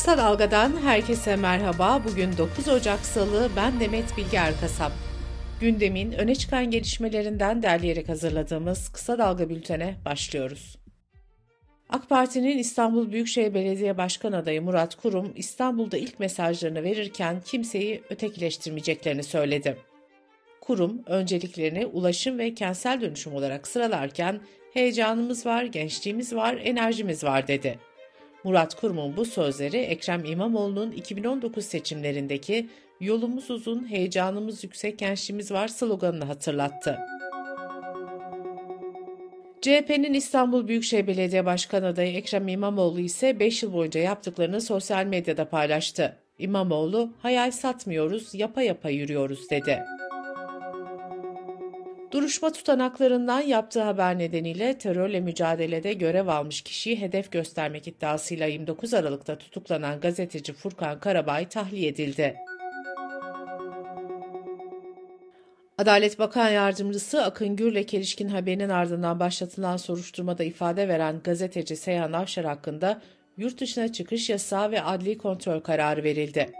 Kısa Dalga'dan herkese merhaba. Bugün 9 Ocak Salı, ben Demet Bilge Erkasap. Gündemin öne çıkan gelişmelerinden derleyerek hazırladığımız Kısa Dalga bültene başlıyoruz. AK Parti'nin İstanbul Büyükşehir Belediye Başkan adayı Murat Kurum, İstanbul'da ilk mesajlarını verirken kimseyi ötekileştirmeyeceklerini söyledi. Kurum, önceliklerini ulaşım ve kentsel dönüşüm olarak sıralarken heyecanımız var, gençliğimiz var, enerjimiz var dedi. Murat Kurum'un bu sözleri Ekrem İmamoğlu'nun 2019 seçimlerindeki yolumuz uzun, heyecanımız yüksek, gençliğimiz var sloganını hatırlattı. CHP'nin İstanbul Büyükşehir Belediye Başkan adayı Ekrem İmamoğlu ise 5 yıl boyunca yaptıklarını sosyal medyada paylaştı. İmamoğlu, hayal satmıyoruz, yapa yapa yürüyoruz dedi. Duruşma tutanaklarından yaptığı haber nedeniyle terörle mücadelede görev almış kişiyi hedef göstermek iddiasıyla 29 Aralık'ta tutuklanan gazeteci Furkan Karabay tahliye edildi. Adalet Bakan Yardımcısı Akın Gürlek ilişkin haberinin ardından başlatılan soruşturmada ifade veren gazeteci Seyhan Avşar hakkında yurt dışına çıkış yasağı ve adli kontrol kararı verildi.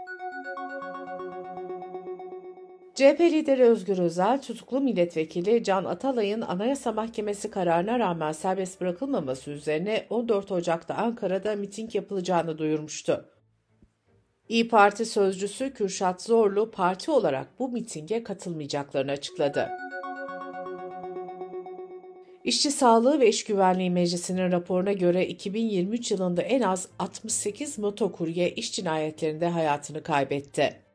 CHP lideri Özgür Özel, tutuklu milletvekili Can Atalay'ın Anayasa Mahkemesi kararına rağmen serbest bırakılmaması üzerine 14 Ocak'ta Ankara'da miting yapılacağını duyurmuştu. İyi Parti sözcüsü Kürşat Zorlu parti olarak bu mitinge katılmayacaklarını açıkladı. İşçi Sağlığı ve İş Güvenliği Meclisi'nin raporuna göre 2023 yılında en az 68 motokurye iş cinayetlerinde hayatını kaybetti.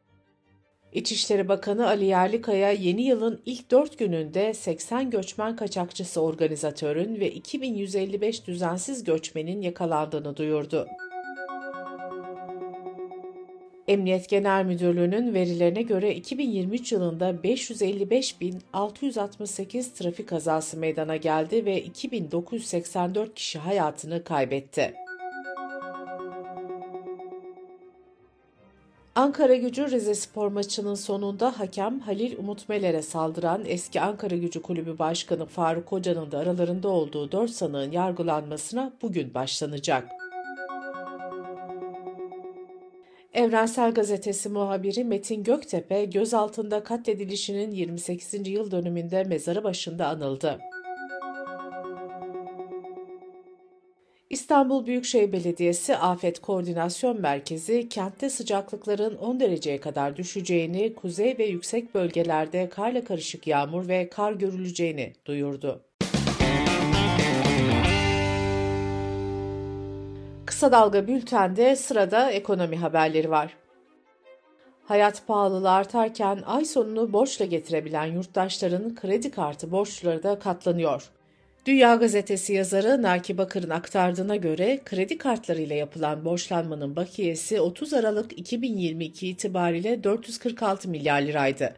İçişleri Bakanı Ali Yerlikaya yeni yılın ilk dört gününde 80 göçmen kaçakçısı organizatörün ve 2155 düzensiz göçmenin yakalandığını duyurdu. Emniyet Genel Müdürlüğü'nün verilerine göre 2023 yılında 555.668 trafik kazası meydana geldi ve 2984 kişi hayatını kaybetti. Ankara Gücü Rize Spor maçının sonunda hakem Halil Umut Meler'e saldıran eski Ankara Gücü Kulübü Başkanı Faruk Hoca'nın da aralarında olduğu 4 sanığın yargılanmasına bugün başlanacak. Evrensel Gazetesi muhabiri Metin Göktepe gözaltında katledilişinin 28. yıl dönümünde mezarı başında anıldı. İstanbul Büyükşehir Belediyesi Afet Koordinasyon Merkezi kentte sıcaklıkların 10 dereceye kadar düşeceğini, kuzey ve yüksek bölgelerde karla karışık yağmur ve kar görüleceğini duyurdu. Kısa Dalga Bülten'de sırada ekonomi haberleri var. Hayat pahalılığı artarken ay sonunu borçla getirebilen yurttaşların kredi kartı borçları da katlanıyor. Dünya Gazetesi yazarı Naki Bakır'ın aktardığına göre kredi kartlarıyla yapılan borçlanmanın bakiyesi 30 Aralık 2022 itibariyle 446 milyar liraydı.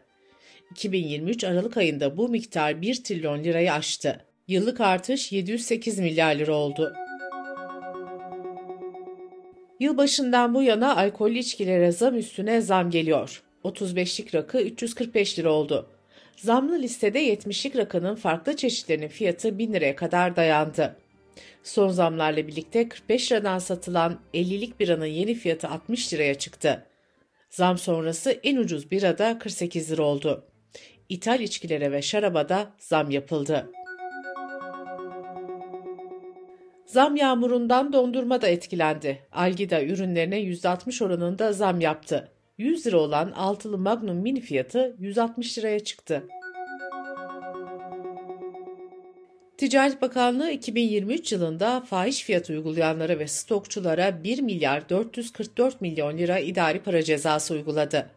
2023 Aralık ayında bu miktar 1 trilyon lirayı aştı. Yıllık artış 708 milyar lira oldu. Yılbaşından bu yana alkollü içkilere zam üstüne zam geliyor. 35'lik rakı 345 lira oldu. Zamlı listede 70'lik rakının farklı çeşitlerinin fiyatı 1000 liraya kadar dayandı. Son zamlarla birlikte 45 liradan satılan 50'lik biranın yeni fiyatı 60 liraya çıktı. Zam sonrası en ucuz bira da 48 lira oldu. İthal içkilere ve şaraba da zam yapıldı. Zam yağmurundan dondurma da etkilendi. Algida ürünlerine %60 oranında zam yaptı. 100 lira olan altılı Magnum mini fiyatı 160 liraya çıktı. Ticaret Bakanlığı 2023 yılında fahiş fiyat uygulayanlara ve stokçulara 1 milyar 444 milyon lira idari para cezası uyguladı.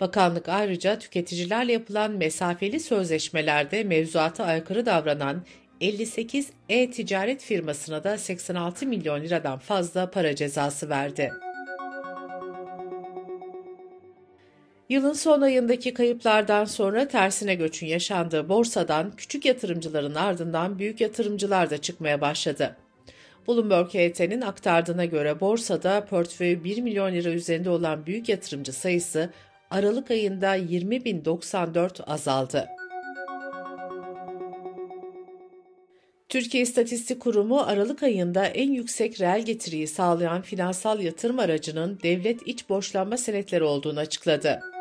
Bakanlık ayrıca tüketicilerle yapılan mesafeli sözleşmelerde mevzuata aykırı davranan 58 e-ticaret firmasına da 86 milyon liradan fazla para cezası verdi. Yılın son ayındaki kayıplardan sonra tersine göçün yaşandığı borsadan küçük yatırımcıların ardından büyük yatırımcılar da çıkmaya başladı. Bloomberg HT'nin aktardığına göre borsada portföyü 1 milyon lira üzerinde olan büyük yatırımcı sayısı Aralık ayında 20.094 azaldı. Türkiye İstatistik Kurumu Aralık ayında en yüksek reel getiriyi sağlayan finansal yatırım aracının devlet iç borçlanma senetleri olduğunu açıkladı.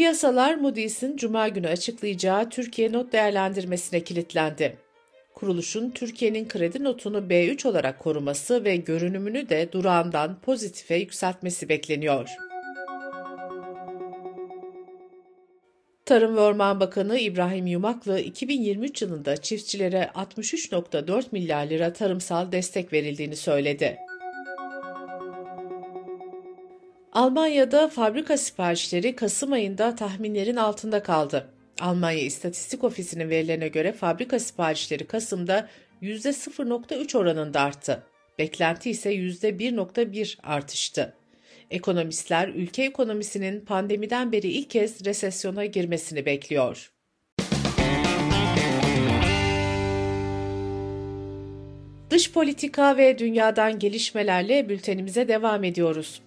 Piyasalar Moody's'in Cuma günü açıklayacağı Türkiye not değerlendirmesine kilitlendi. Kuruluşun Türkiye'nin kredi notunu B3 olarak koruması ve görünümünü de durağından pozitife yükseltmesi bekleniyor. Tarım ve Orman Bakanı İbrahim Yumaklı 2023 yılında çiftçilere 63.4 milyar lira tarımsal destek verildiğini söyledi. Almanya'da fabrika siparişleri Kasım ayında tahminlerin altında kaldı. Almanya İstatistik Ofisi'nin verilerine göre fabrika siparişleri Kasım'da %0.3 oranında arttı. Beklenti ise %1.1 artıştı. Ekonomistler ülke ekonomisinin pandemiden beri ilk kez resesyona girmesini bekliyor. Dış politika ve dünyadan gelişmelerle bültenimize devam ediyoruz.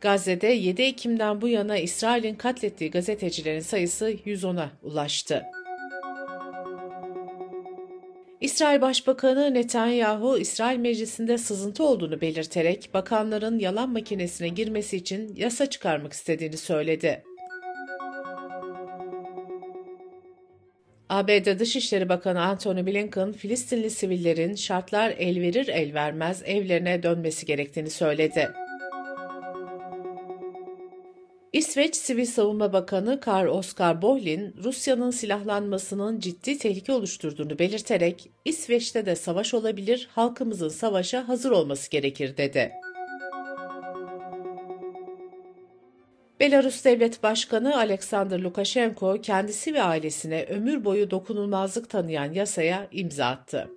Gazze'de 7 Ekim'den bu yana İsrail'in katlettiği gazetecilerin sayısı 110'a ulaştı. İsrail Başbakanı Netanyahu, İsrail Meclisi'nde sızıntı olduğunu belirterek bakanların yalan makinesine girmesi için yasa çıkarmak istediğini söyledi. ABD Dışişleri Bakanı Antony Blinken, Filistinli sivillerin şartlar el verir el vermez evlerine dönmesi gerektiğini söyledi. İsveç Sivil Savunma Bakanı Karl Oskar Bohlin, Rusya'nın silahlanmasının ciddi tehlike oluşturduğunu belirterek, İsveç'te de savaş olabilir, halkımızın savaşa hazır olması gerekir dedi. Belarus Devlet Başkanı Alexander Lukashenko kendisi ve ailesine ömür boyu dokunulmazlık tanıyan yasaya imza attı.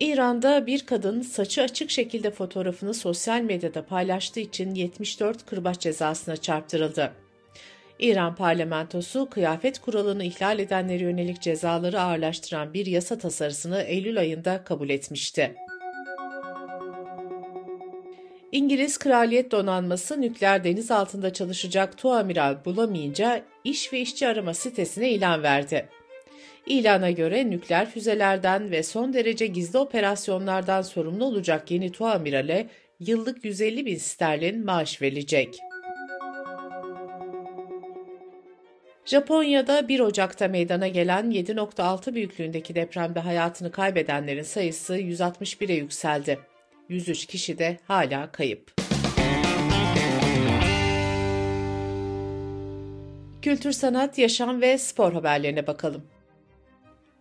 İran'da bir kadın saçı açık şekilde fotoğrafını sosyal medyada paylaştığı için 74 kırbaç cezasına çarptırıldı. İran parlamentosu kıyafet kuralını ihlal edenlere yönelik cezaları ağırlaştıran bir yasa tasarısını Eylül ayında kabul etmişti. İngiliz Kraliyet Donanması nükleer deniz altında çalışacak tuamiral bulamayınca iş ve işçi arama sitesine ilan verdi. İlana göre nükleer füzelerden ve son derece gizli operasyonlardan sorumlu olacak yeni tuamirale yıllık 150 bin sterlin maaş verilecek. Japonya'da 1 Ocak'ta meydana gelen 7.6 büyüklüğündeki depremde hayatını kaybedenlerin sayısı 161'e yükseldi. 103 kişi de hala kayıp. Kültür, sanat, yaşam ve spor haberlerine bakalım.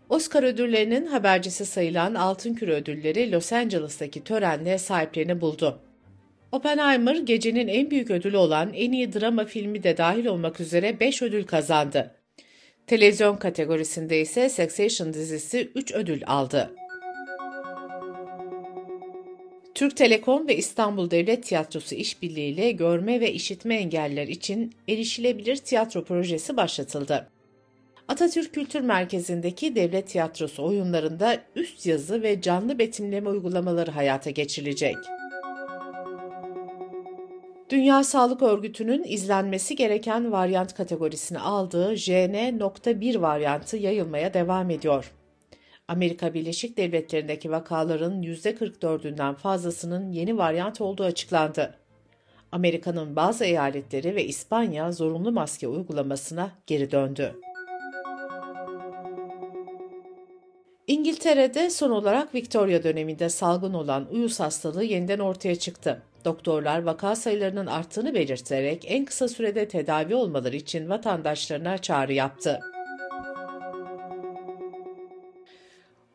Oscar ödüllerinin habercisi sayılan Altın Küre ödülleri Los Angeles'taki törenle sahiplerini buldu. Oppenheimer gecenin en büyük ödülü olan en iyi drama filmi de dahil olmak üzere 5 ödül kazandı. Televizyon kategorisinde ise Succession dizisi 3 ödül aldı. Türk Telekom ve İstanbul Devlet Tiyatrosu işbirliğiyle görme ve işitme engeller için erişilebilir tiyatro projesi başlatıldı. Atatürk Kültür Merkezi'ndeki Devlet Tiyatrosu oyunlarında üst yazı ve canlı betimleme uygulamaları hayata geçirilecek. Dünya Sağlık Örgütü'nün izlenmesi gereken varyant kategorisini aldığı JN.1 varyantı yayılmaya devam ediyor. Amerika Birleşik Devletleri'ndeki vakaların %44'ünden fazlasının yeni varyant olduğu açıklandı. Amerika'nın bazı eyaletleri ve İspanya zorunlu maske uygulamasına geri döndü. İngiltere'de son olarak Victoria döneminde salgın olan uyuz hastalığı yeniden ortaya çıktı. Doktorlar vaka sayılarının arttığını belirterek en kısa sürede tedavi olmaları için vatandaşlarına çağrı yaptı.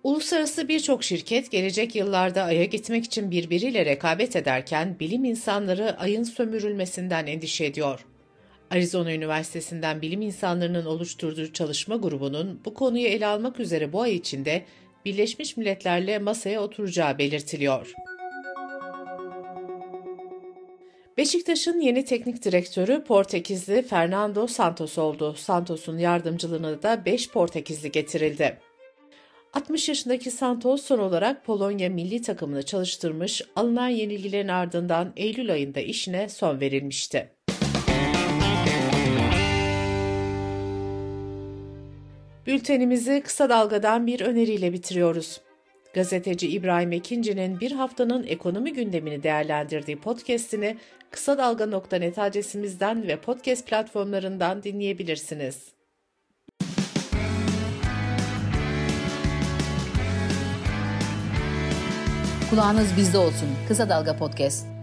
Uluslararası birçok şirket gelecek yıllarda Ay'a gitmek için birbiriyle rekabet ederken bilim insanları Ay'ın sömürülmesinden endişe ediyor. Arizona Üniversitesi'nden bilim insanlarının oluşturduğu çalışma grubunun bu konuyu ele almak üzere bu ay içinde Birleşmiş Milletler'le masaya oturacağı belirtiliyor. Beşiktaş'ın yeni teknik direktörü Portekizli Fernando Santos oldu. Santos'un yardımcılığına da 5 Portekizli getirildi. 60 yaşındaki Santos son olarak Polonya milli takımını çalıştırmış, alınan yenilgilerin ardından Eylül ayında işine son verilmişti. Bültenimizi kısa dalgadan bir öneriyle bitiriyoruz. Gazeteci İbrahim Ekinci'nin bir haftanın ekonomi gündemini değerlendirdiği podcast'ini kısa dalga.net adresimizden ve podcast platformlarından dinleyebilirsiniz. Kulağınız bizde olsun. Kısa Dalga Podcast.